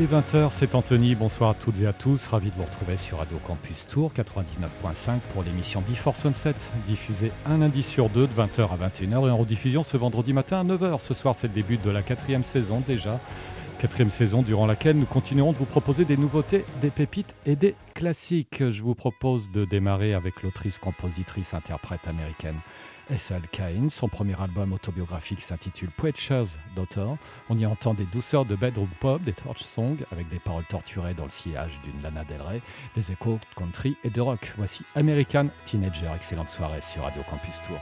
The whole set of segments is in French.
Il est 20h, c'est Anthony. Bonsoir à toutes et à tous. Ravi de vous retrouver sur Radio Campus Tour 99.5 pour l'émission Before Sunset, diffusée un lundi sur deux de 20h à 21h et en rediffusion ce vendredi matin à 9h. Ce soir, c'est le début de la quatrième saison déjà. Quatrième saison durant laquelle nous continuerons de vous proposer des nouveautés, des pépites et des classiques. Je vous propose de démarrer avec l'autrice, compositrice, interprète américaine S.L. Cain. Son premier album autobiographique s'intitule Preacher's Daughter. On y entend des douceurs de bedroom pop, des torch songs avec des paroles torturées dans le sillage d'une Lana Del Rey, des échos country et de rock. Voici American Teenager. Excellente soirée sur Radio Campus Tour.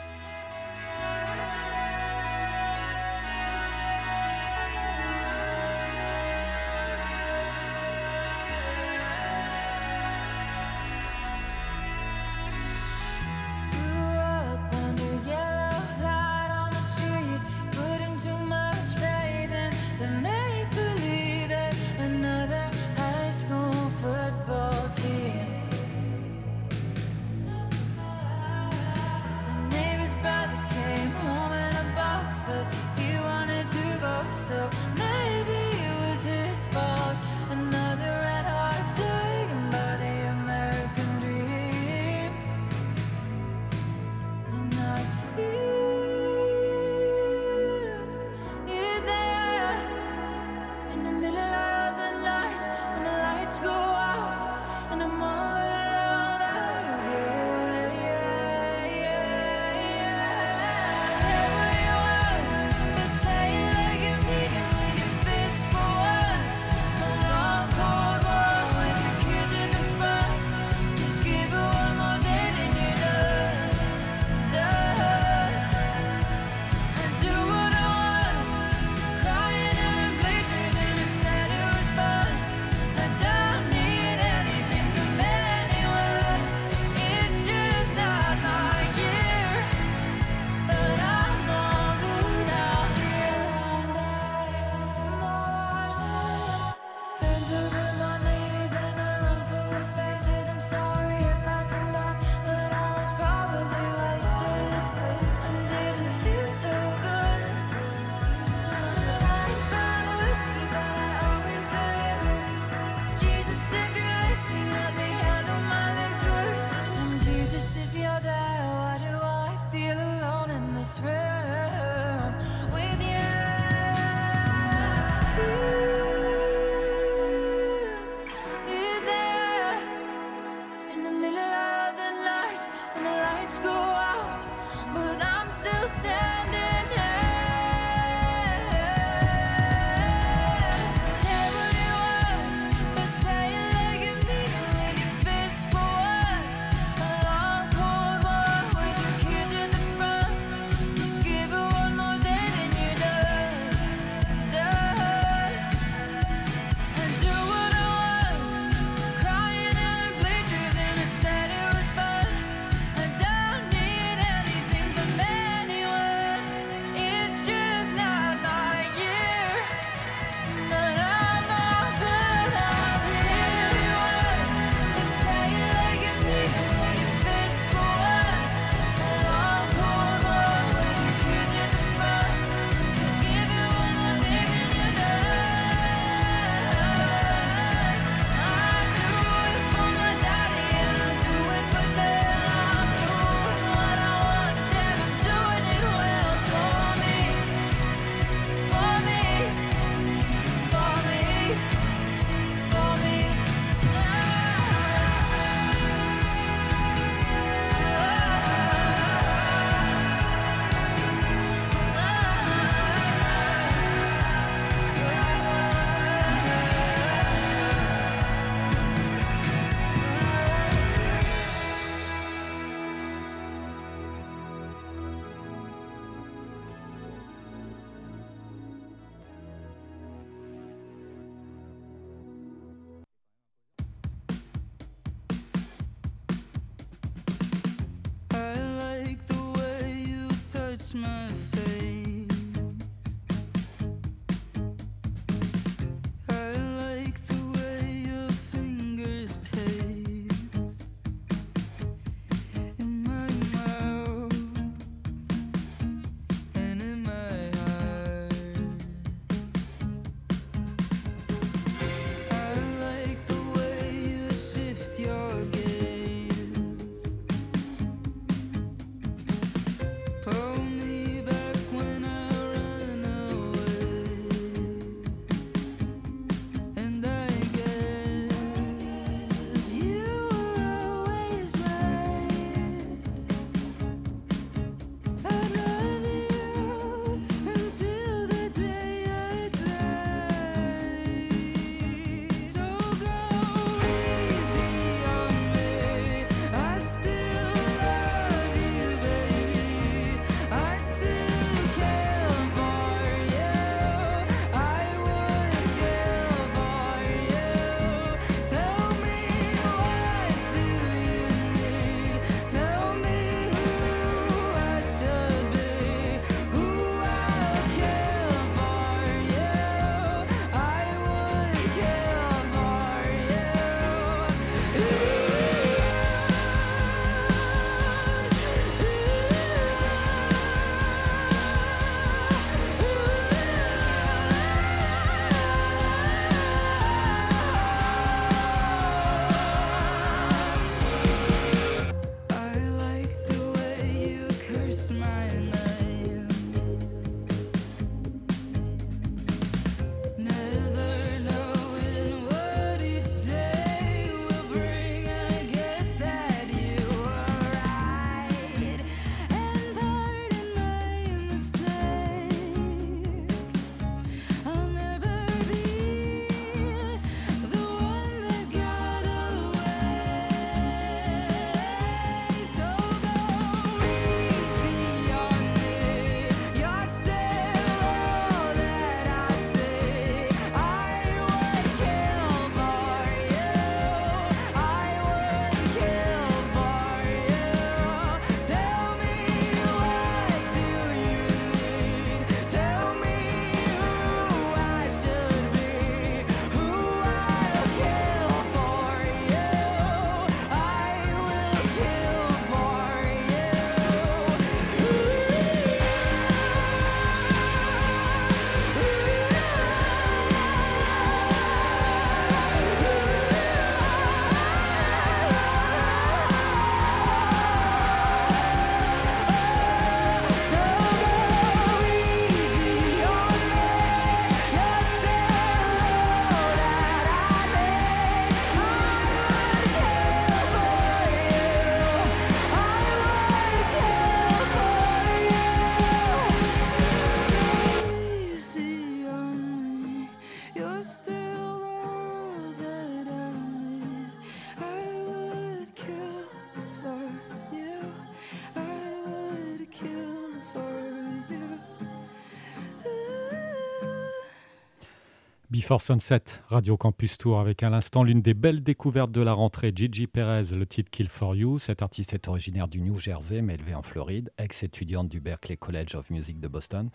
Before Sunset, Radio Campus Tour, avec à l'instant l'une des belles découvertes de la rentrée, Gigi Perez, le titre Kill for You. Cet artiste est originaire du New Jersey, mais élevé en Floride, ex-étudiante du Berklee College of Music de Boston.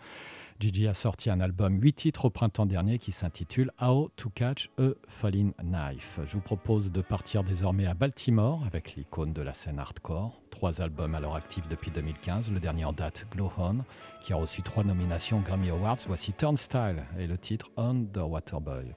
Gigi a sorti un album 8 titres au printemps dernier qui s'intitule How to Catch a Falling Knife. Je vous propose de partir désormais à Baltimore avec l'icône de la scène hardcore. Trois albums à leur actif depuis 2015. Le dernier en date, Glow On, qui a reçu trois nominations Grammy Awards. Voici Turnstile et le titre Underwater Boy.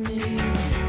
me.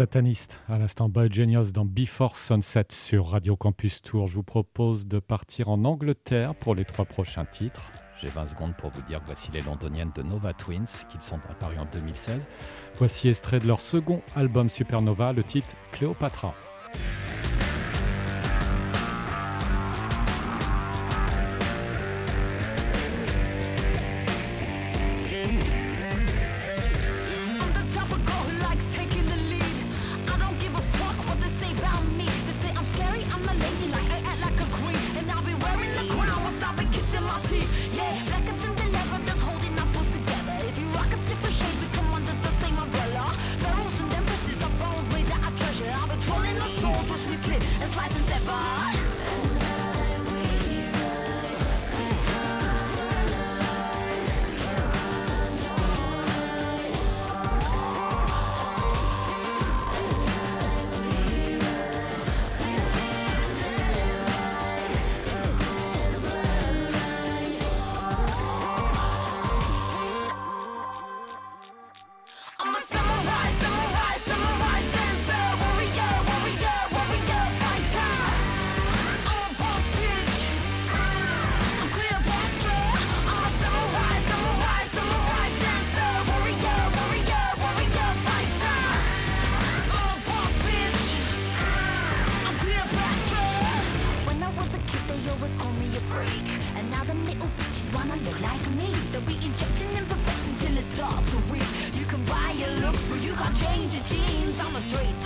Sataniste, à l'instant Boy Genius dans Before Sunset sur Radio Campus Tour. Je vous propose de partir en Angleterre pour les trois prochains titres. J'ai 20 secondes pour vous dire voici les londoniennes de Nova Twins, qui sont apparus en 2016. Voici extrait de leur second album Supernova, le titre Cléopatra. jeans, I'm a straight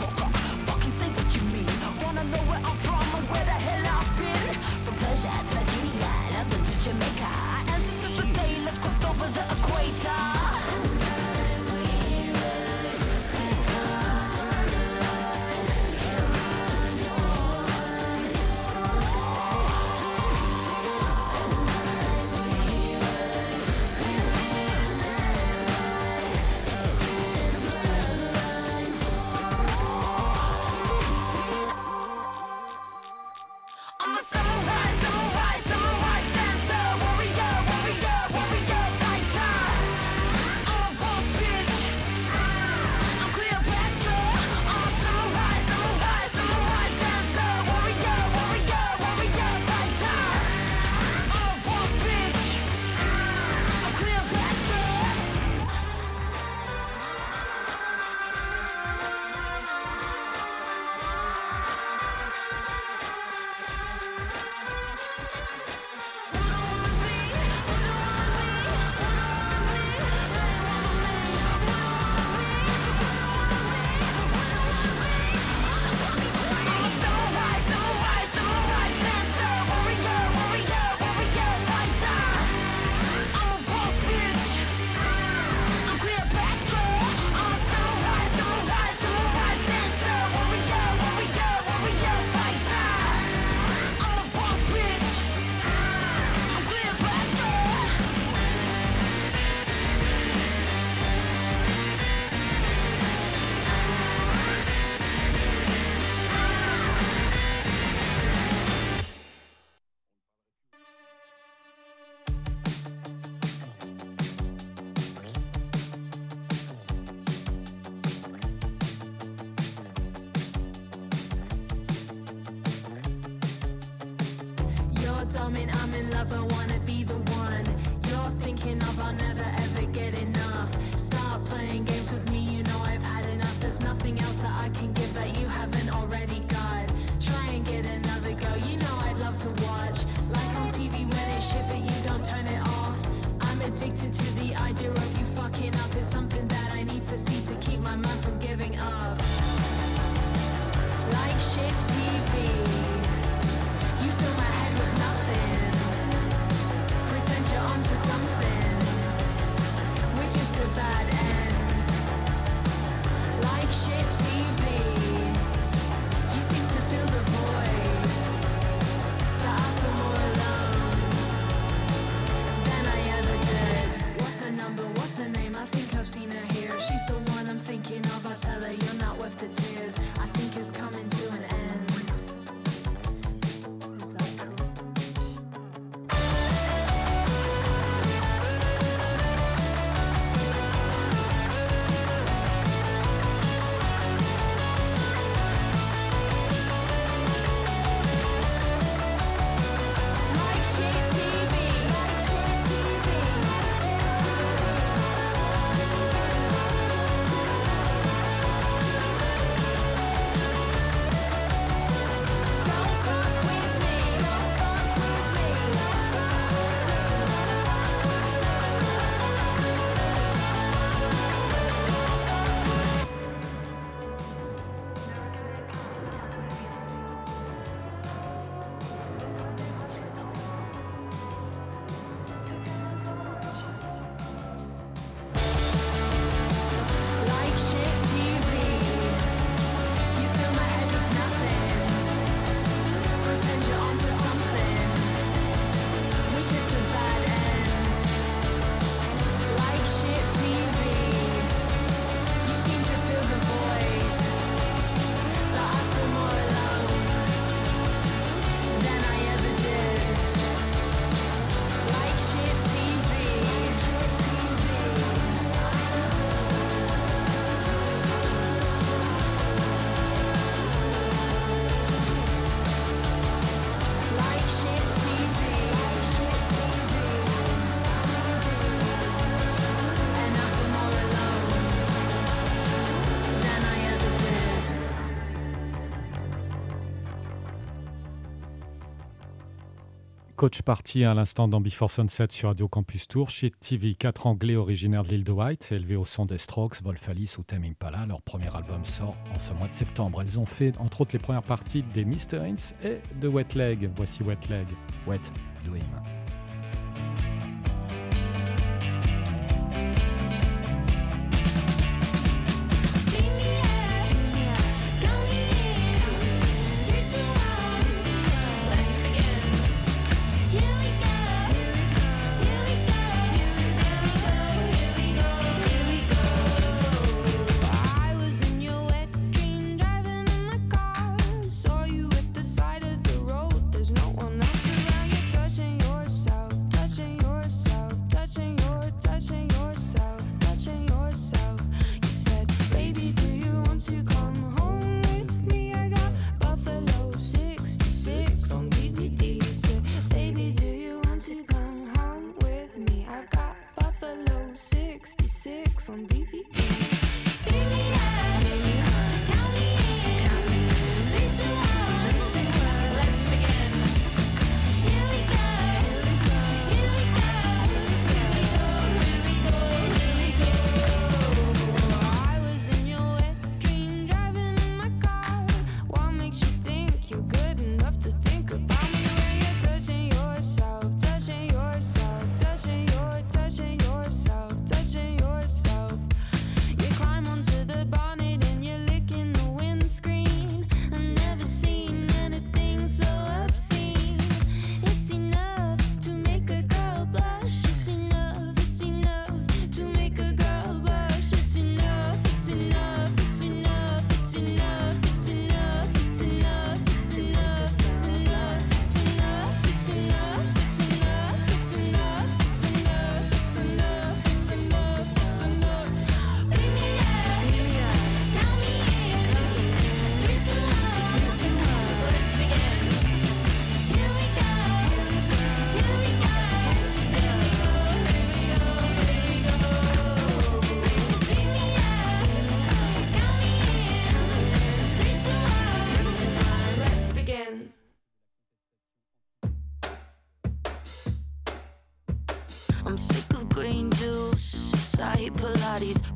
Coach parti à l'instant dans Before Sunset sur Radio Campus Tour, chez TV 4 anglais originaires de l'île de White, élevés au son des Strokes, Wolf ou Tame Impala. Leur premier album sort en ce mois de septembre. Elles ont fait entre autres les premières parties des Mr. Ince et de Wet Leg. Voici Wet Leg, Wet Dream.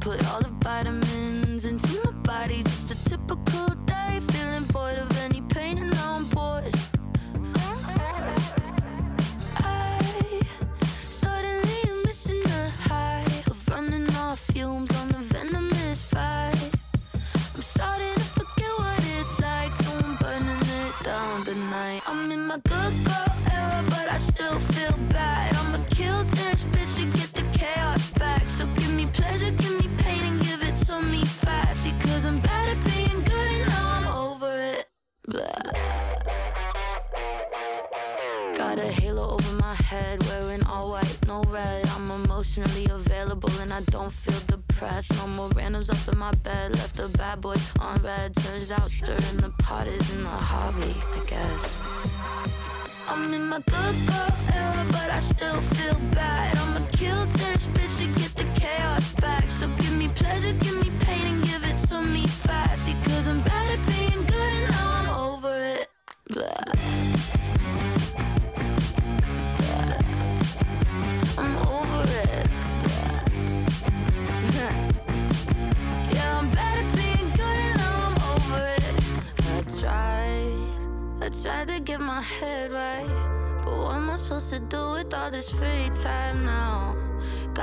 Put all the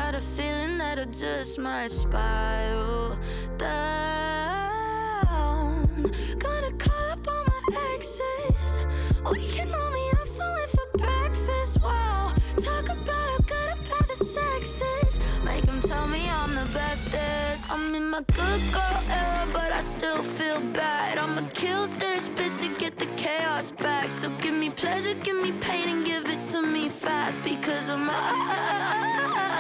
Got a feeling that I just might spiral down. Gonna call up all my exes. We can meet up somewhere for breakfast. Wow, talk about how good about the sex is. Make 'em tell me I'm the bestest. I'm in my good girl era, but I still feel bad. I'ma kill this bitch to get the chaos back. So give me pleasure, give me pain, and give it to me fast. Because I'm uh, over it.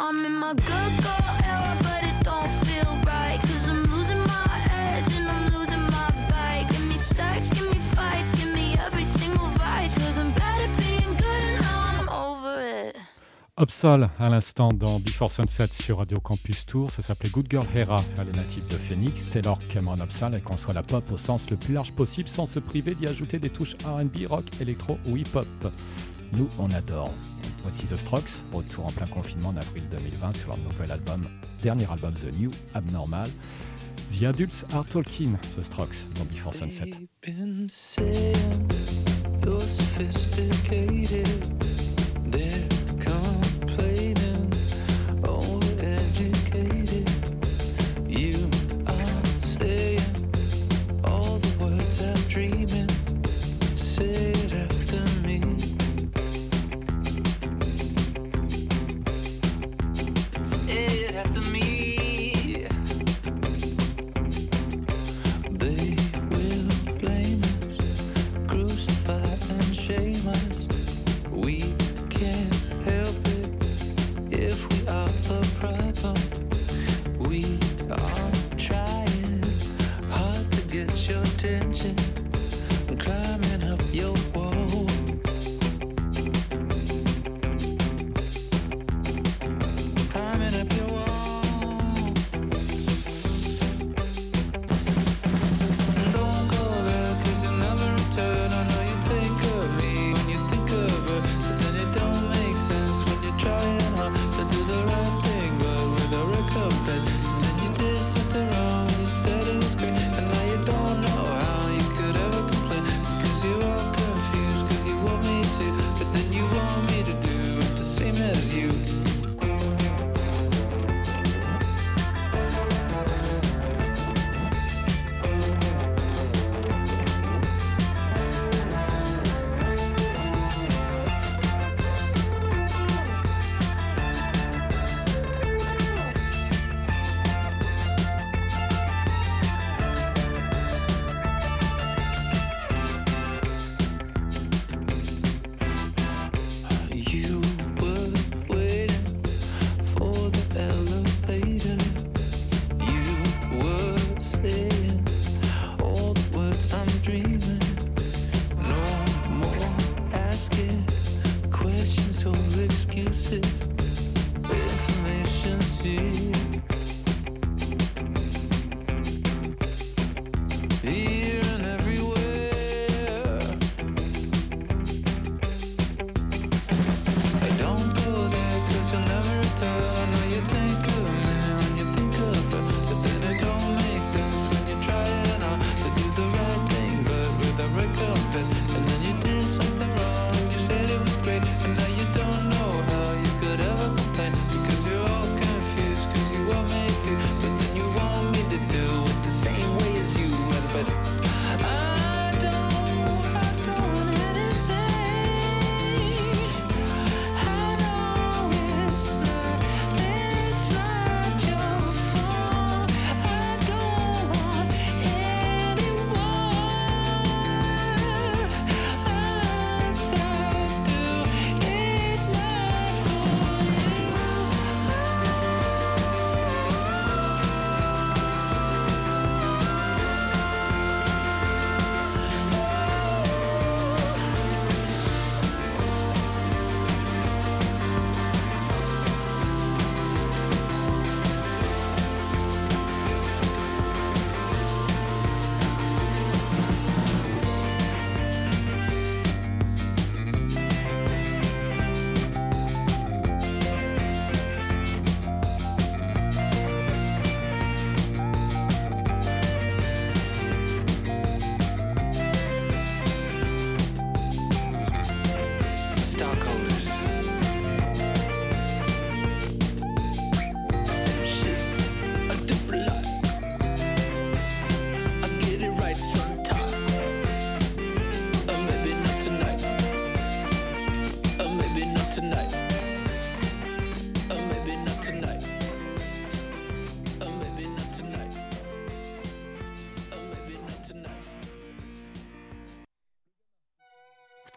I'm in my good girl era, but it don't feel right. Cause I'm losing my edge and I'm losing my bite. Give me sex, give me fights, give me every single vice. Cause I'm bad at being good and now I'm over it. Upsal à l'instant dans Before Sunset sur Radio Campus Tour. Ça s'appelait Good Girl Hera. Elle est native de Phoenix. Taylor Cameron Upsal et conçoit la pop au sens le plus large possible sans se priver d'y ajouter des touches RB, rock, électro ou hip-hop. Nous, on adore. Voici The Strokes, retour en plein confinement en avril 2020 sur leur nouvel album, dernier album The New Abnormal. The Adults Are Talking, The Strokes, dans Before Sunset.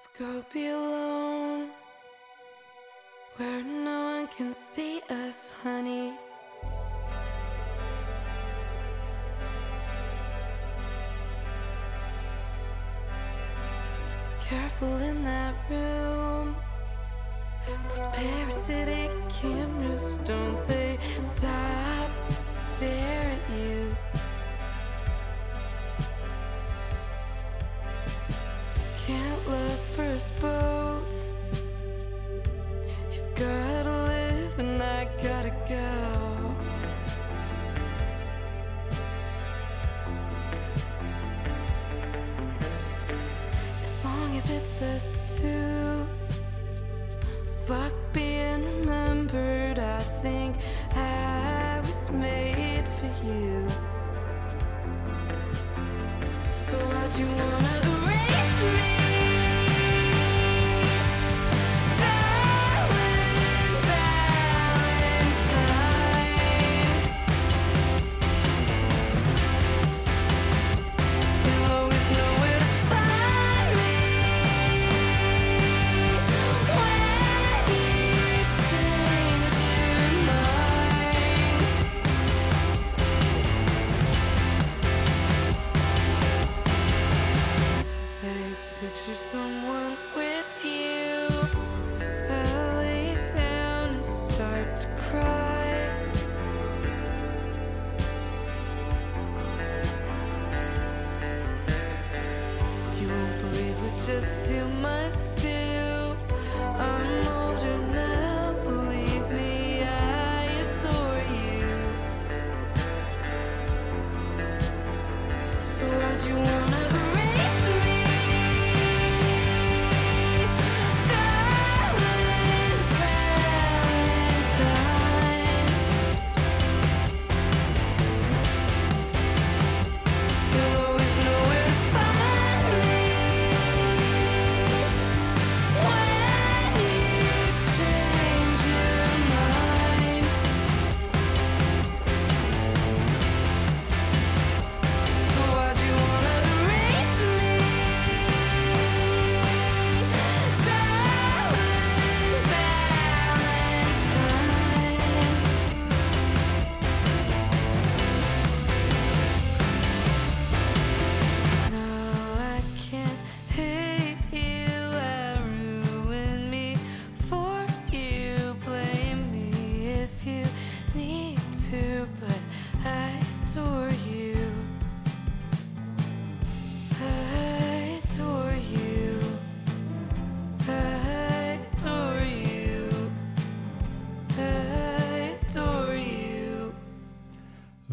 Let's go be alone, where no one can see us, honey. Careful in that room. Those parasitic cameras, don't they stop to stare at you?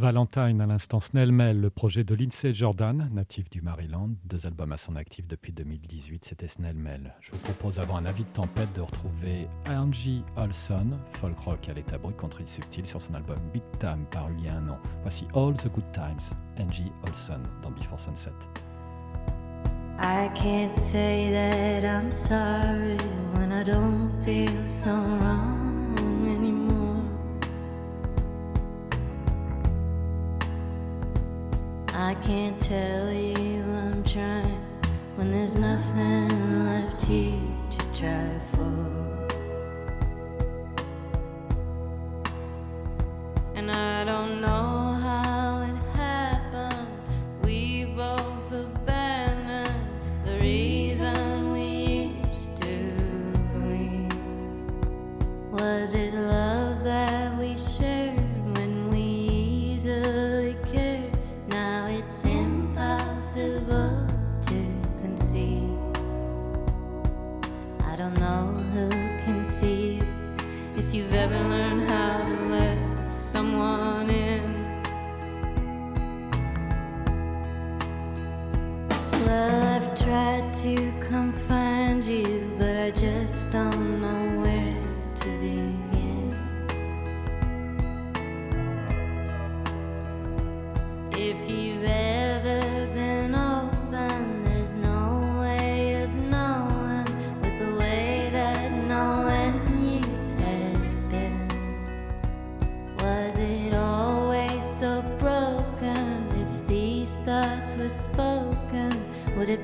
Valentine à l'instant Snellmel, le projet de Lindsay Jordan, natif du Maryland. Deux albums à son actif depuis 2018, c'était Snellmel. Je vous propose avant un avis de tempête de retrouver Angie Olson, folk rock à l'état brut contre il subtil sur son album Big Time paru il y a un an. Voici All the Good Times, Angie Olson dans Before Sunset. I can't say that I'm sorry when I don't feel so wrong. can't tell you I'm trying when there's nothing left here to try for.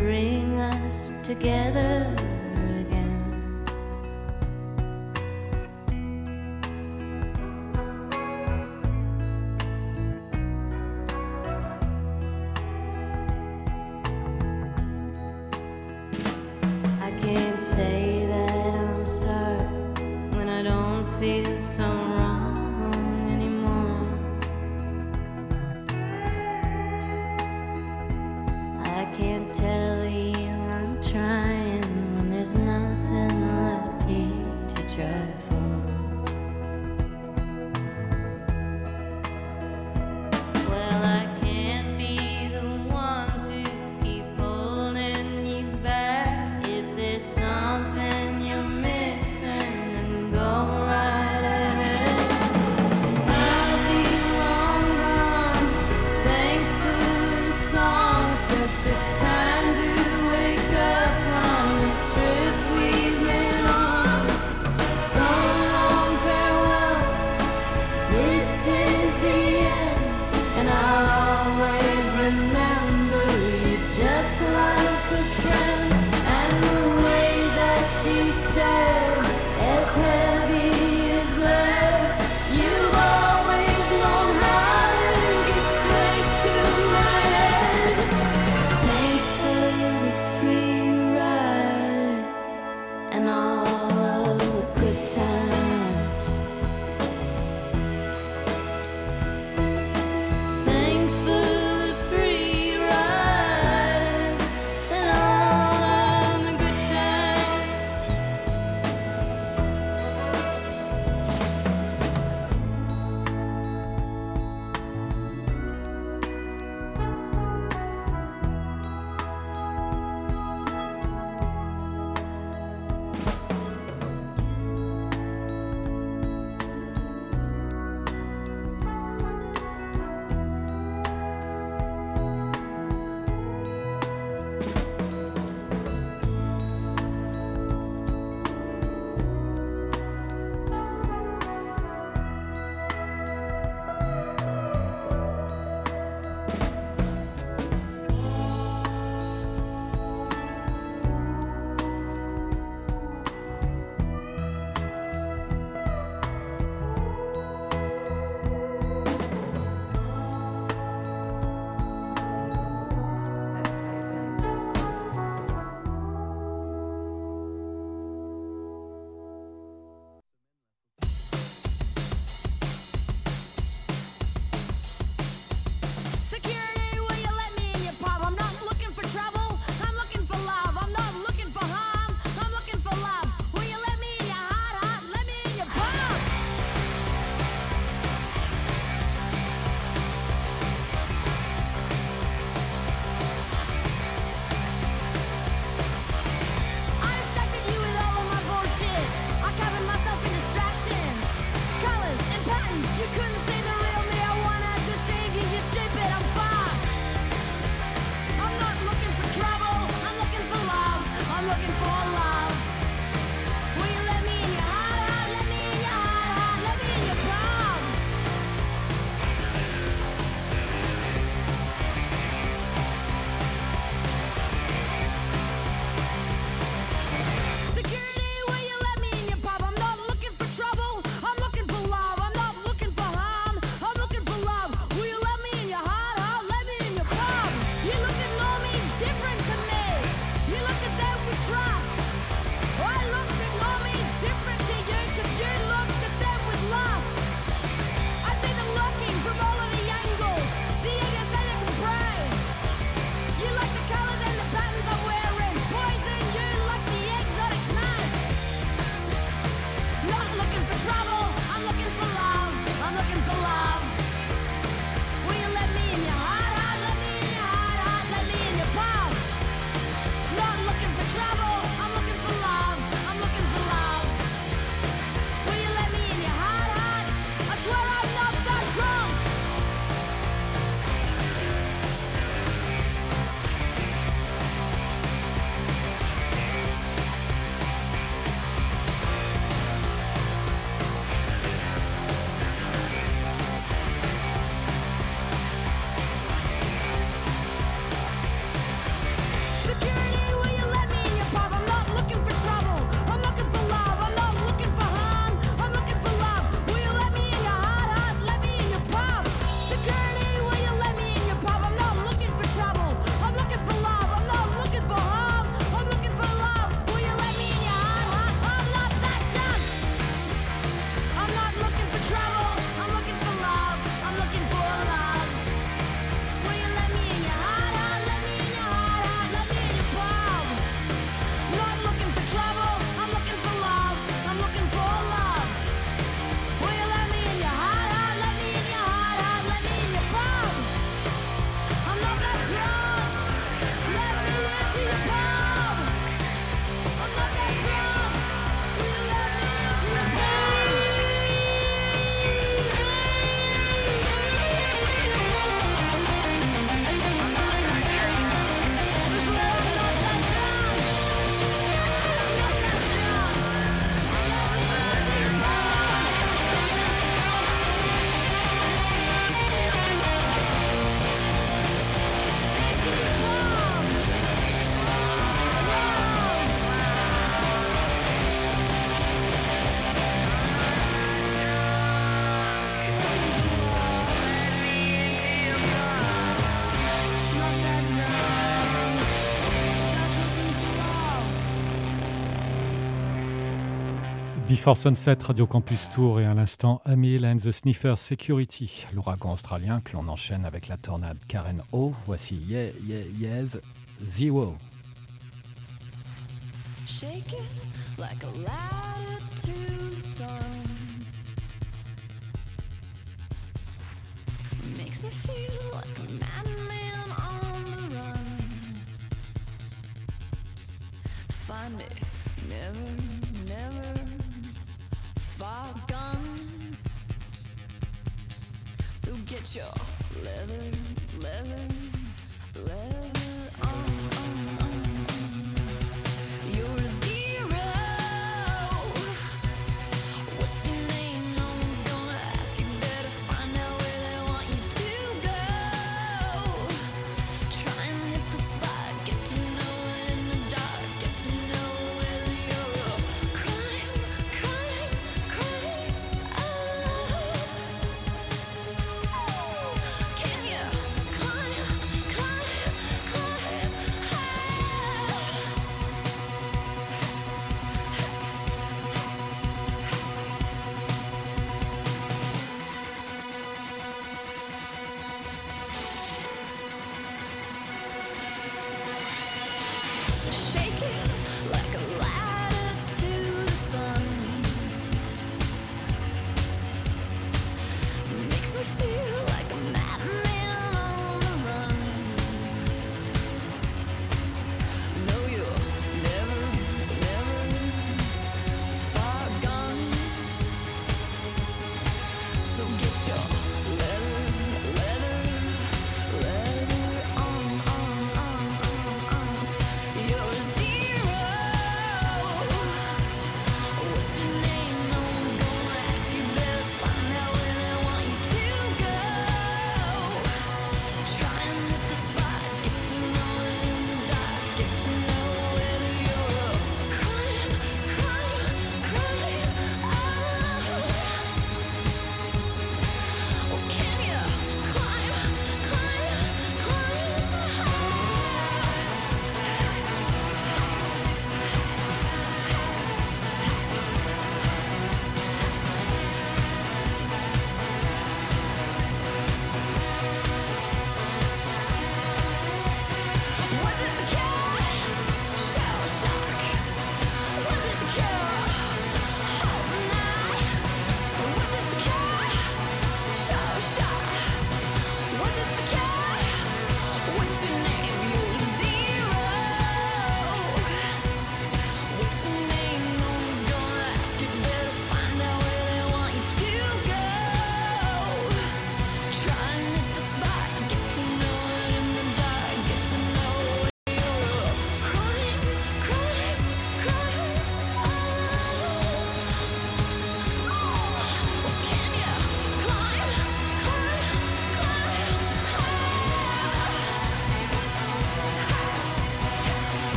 bring us together. Can't tell Before Sunset, Radio Campus Tour et à l'instant Amil and the Sniffer Security, l'ouragan australien que l'on enchaîne avec la tornade Karen O. Voici Yes, yeah, yeah, Zero. Like a. Makes me feel like a madman on the run. Find me, never, never. far gone. So get your leather, leather, leather on.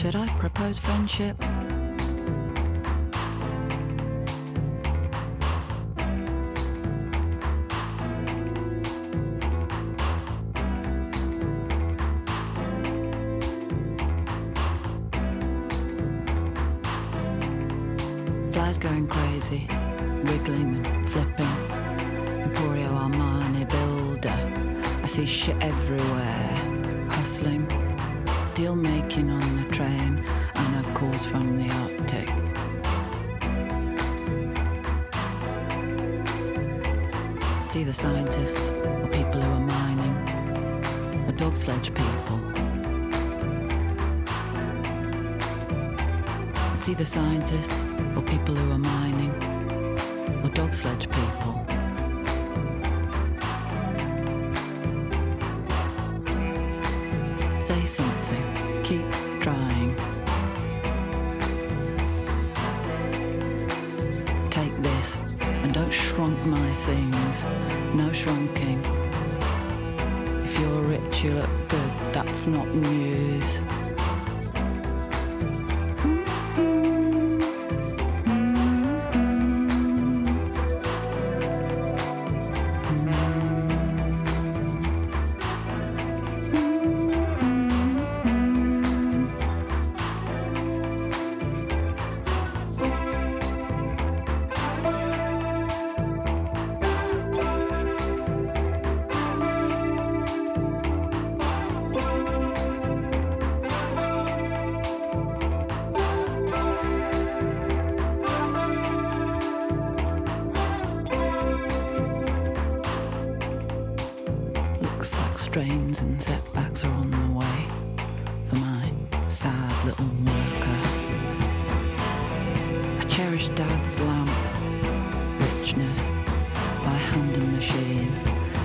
Should I propose friendship? Flies going crazy, wiggling and flipping. Emporio Armani builder. I see shit everywhere. Scientists or people who are strains and setbacks are on the way for my sad little worker. I cherish dad's lamp, richness by hand and machine.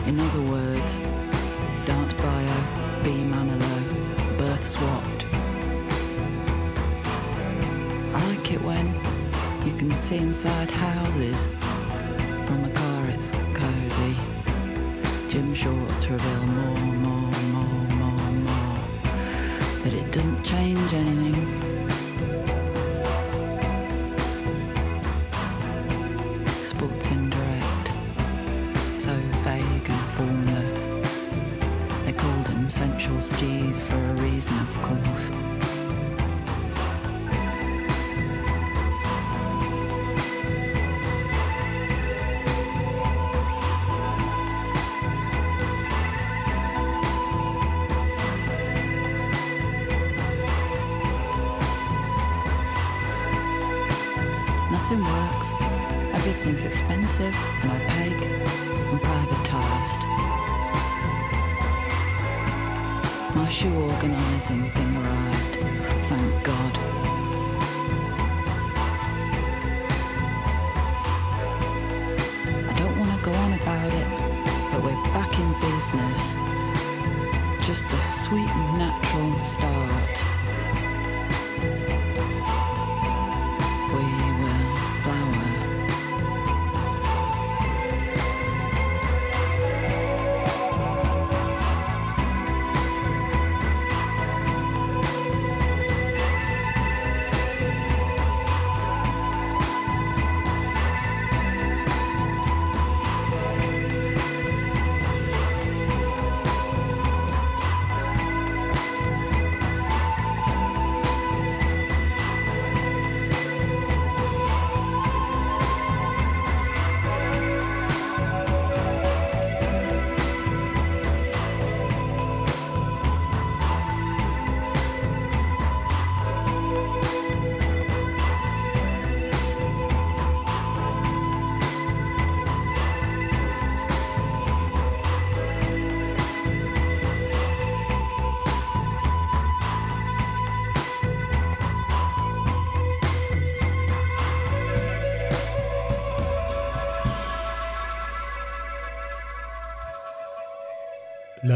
In other words, dance bio, B Manilow, birth swapped. I like it when you can see inside houses.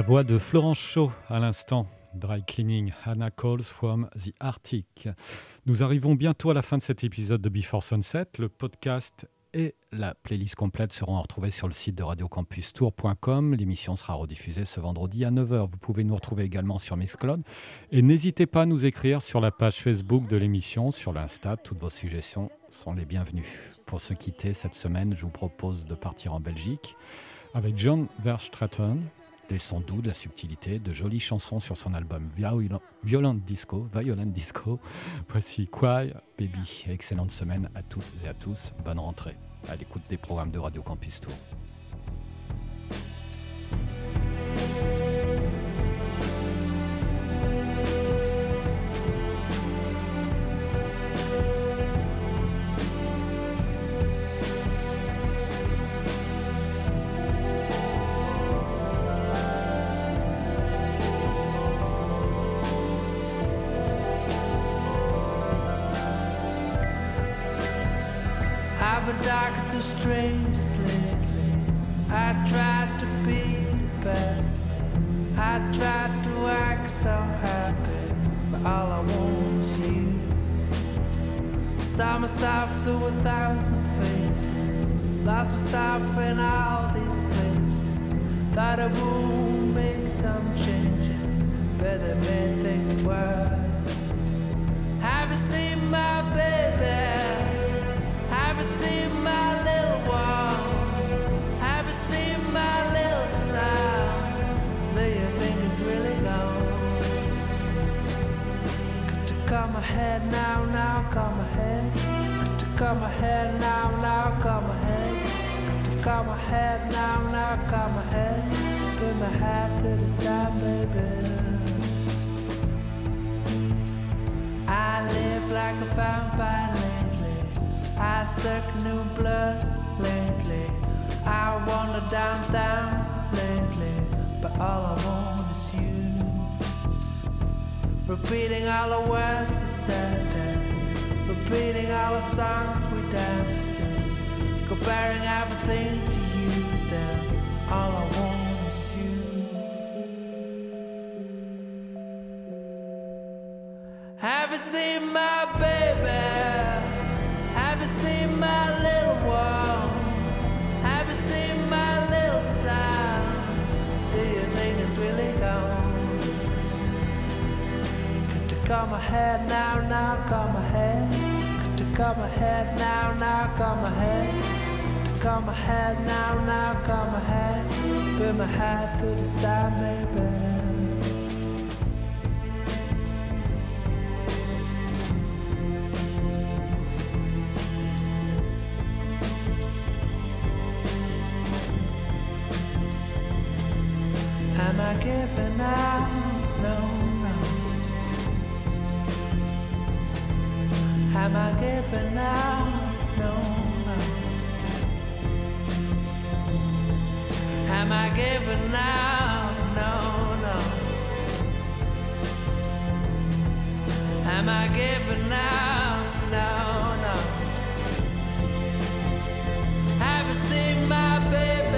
Voix de Florence Shaw à l'instant. Dry Cleaning, Hannah Calls from the Arctic. Nous arrivons bientôt à la fin de cet épisode de Before Sunset. Le podcast et la playlist complète seront retrouvés sur le site de radiocampustour.com. L'émission sera rediffusée ce vendredi à 9h. Vous pouvez nous retrouver également sur Mixcloud. Et n'hésitez pas à nous écrire sur la page Facebook de l'émission, sur l'Insta. Toutes vos suggestions sont les bienvenues. Pour se quitter cette semaine, je vous propose de partir en Belgique avec John Verstraeten, des sons doux, de la subtilité, de jolies chansons sur son album Violent, Violent Disco, Violent Disco. Voici Cry Baby. Excellente semaine à toutes et à tous. Bonne rentrée à l'écoute des programmes de Radio Campus Tour. Strangers lately. I tried to be the best. I tried to act so happy, but all I want is you. Saw myself through a thousand faces. Lost myself in all these places. Thought I would make some changes, but they made things worse. Hat to the side, baby. I live like a vampire lately. I suck new blood lately. I wander downtown lately, but all I want is you. Repeating all the words you said, then repeating all the songs we danced to, comparing everything you seen my baby? Have you seen my little one? Have you seen my little son? Do you think it's really gone? Could you come ahead now, now, come ahead? Could you come ahead now, now, come ahead? Could you come ahead now, now, come ahead? Put my hat to the side, baby. giving up. No, no. Am I giving up? No, no. Am I giving up? No, no. Am I giving up? No, no. Have you seen my baby?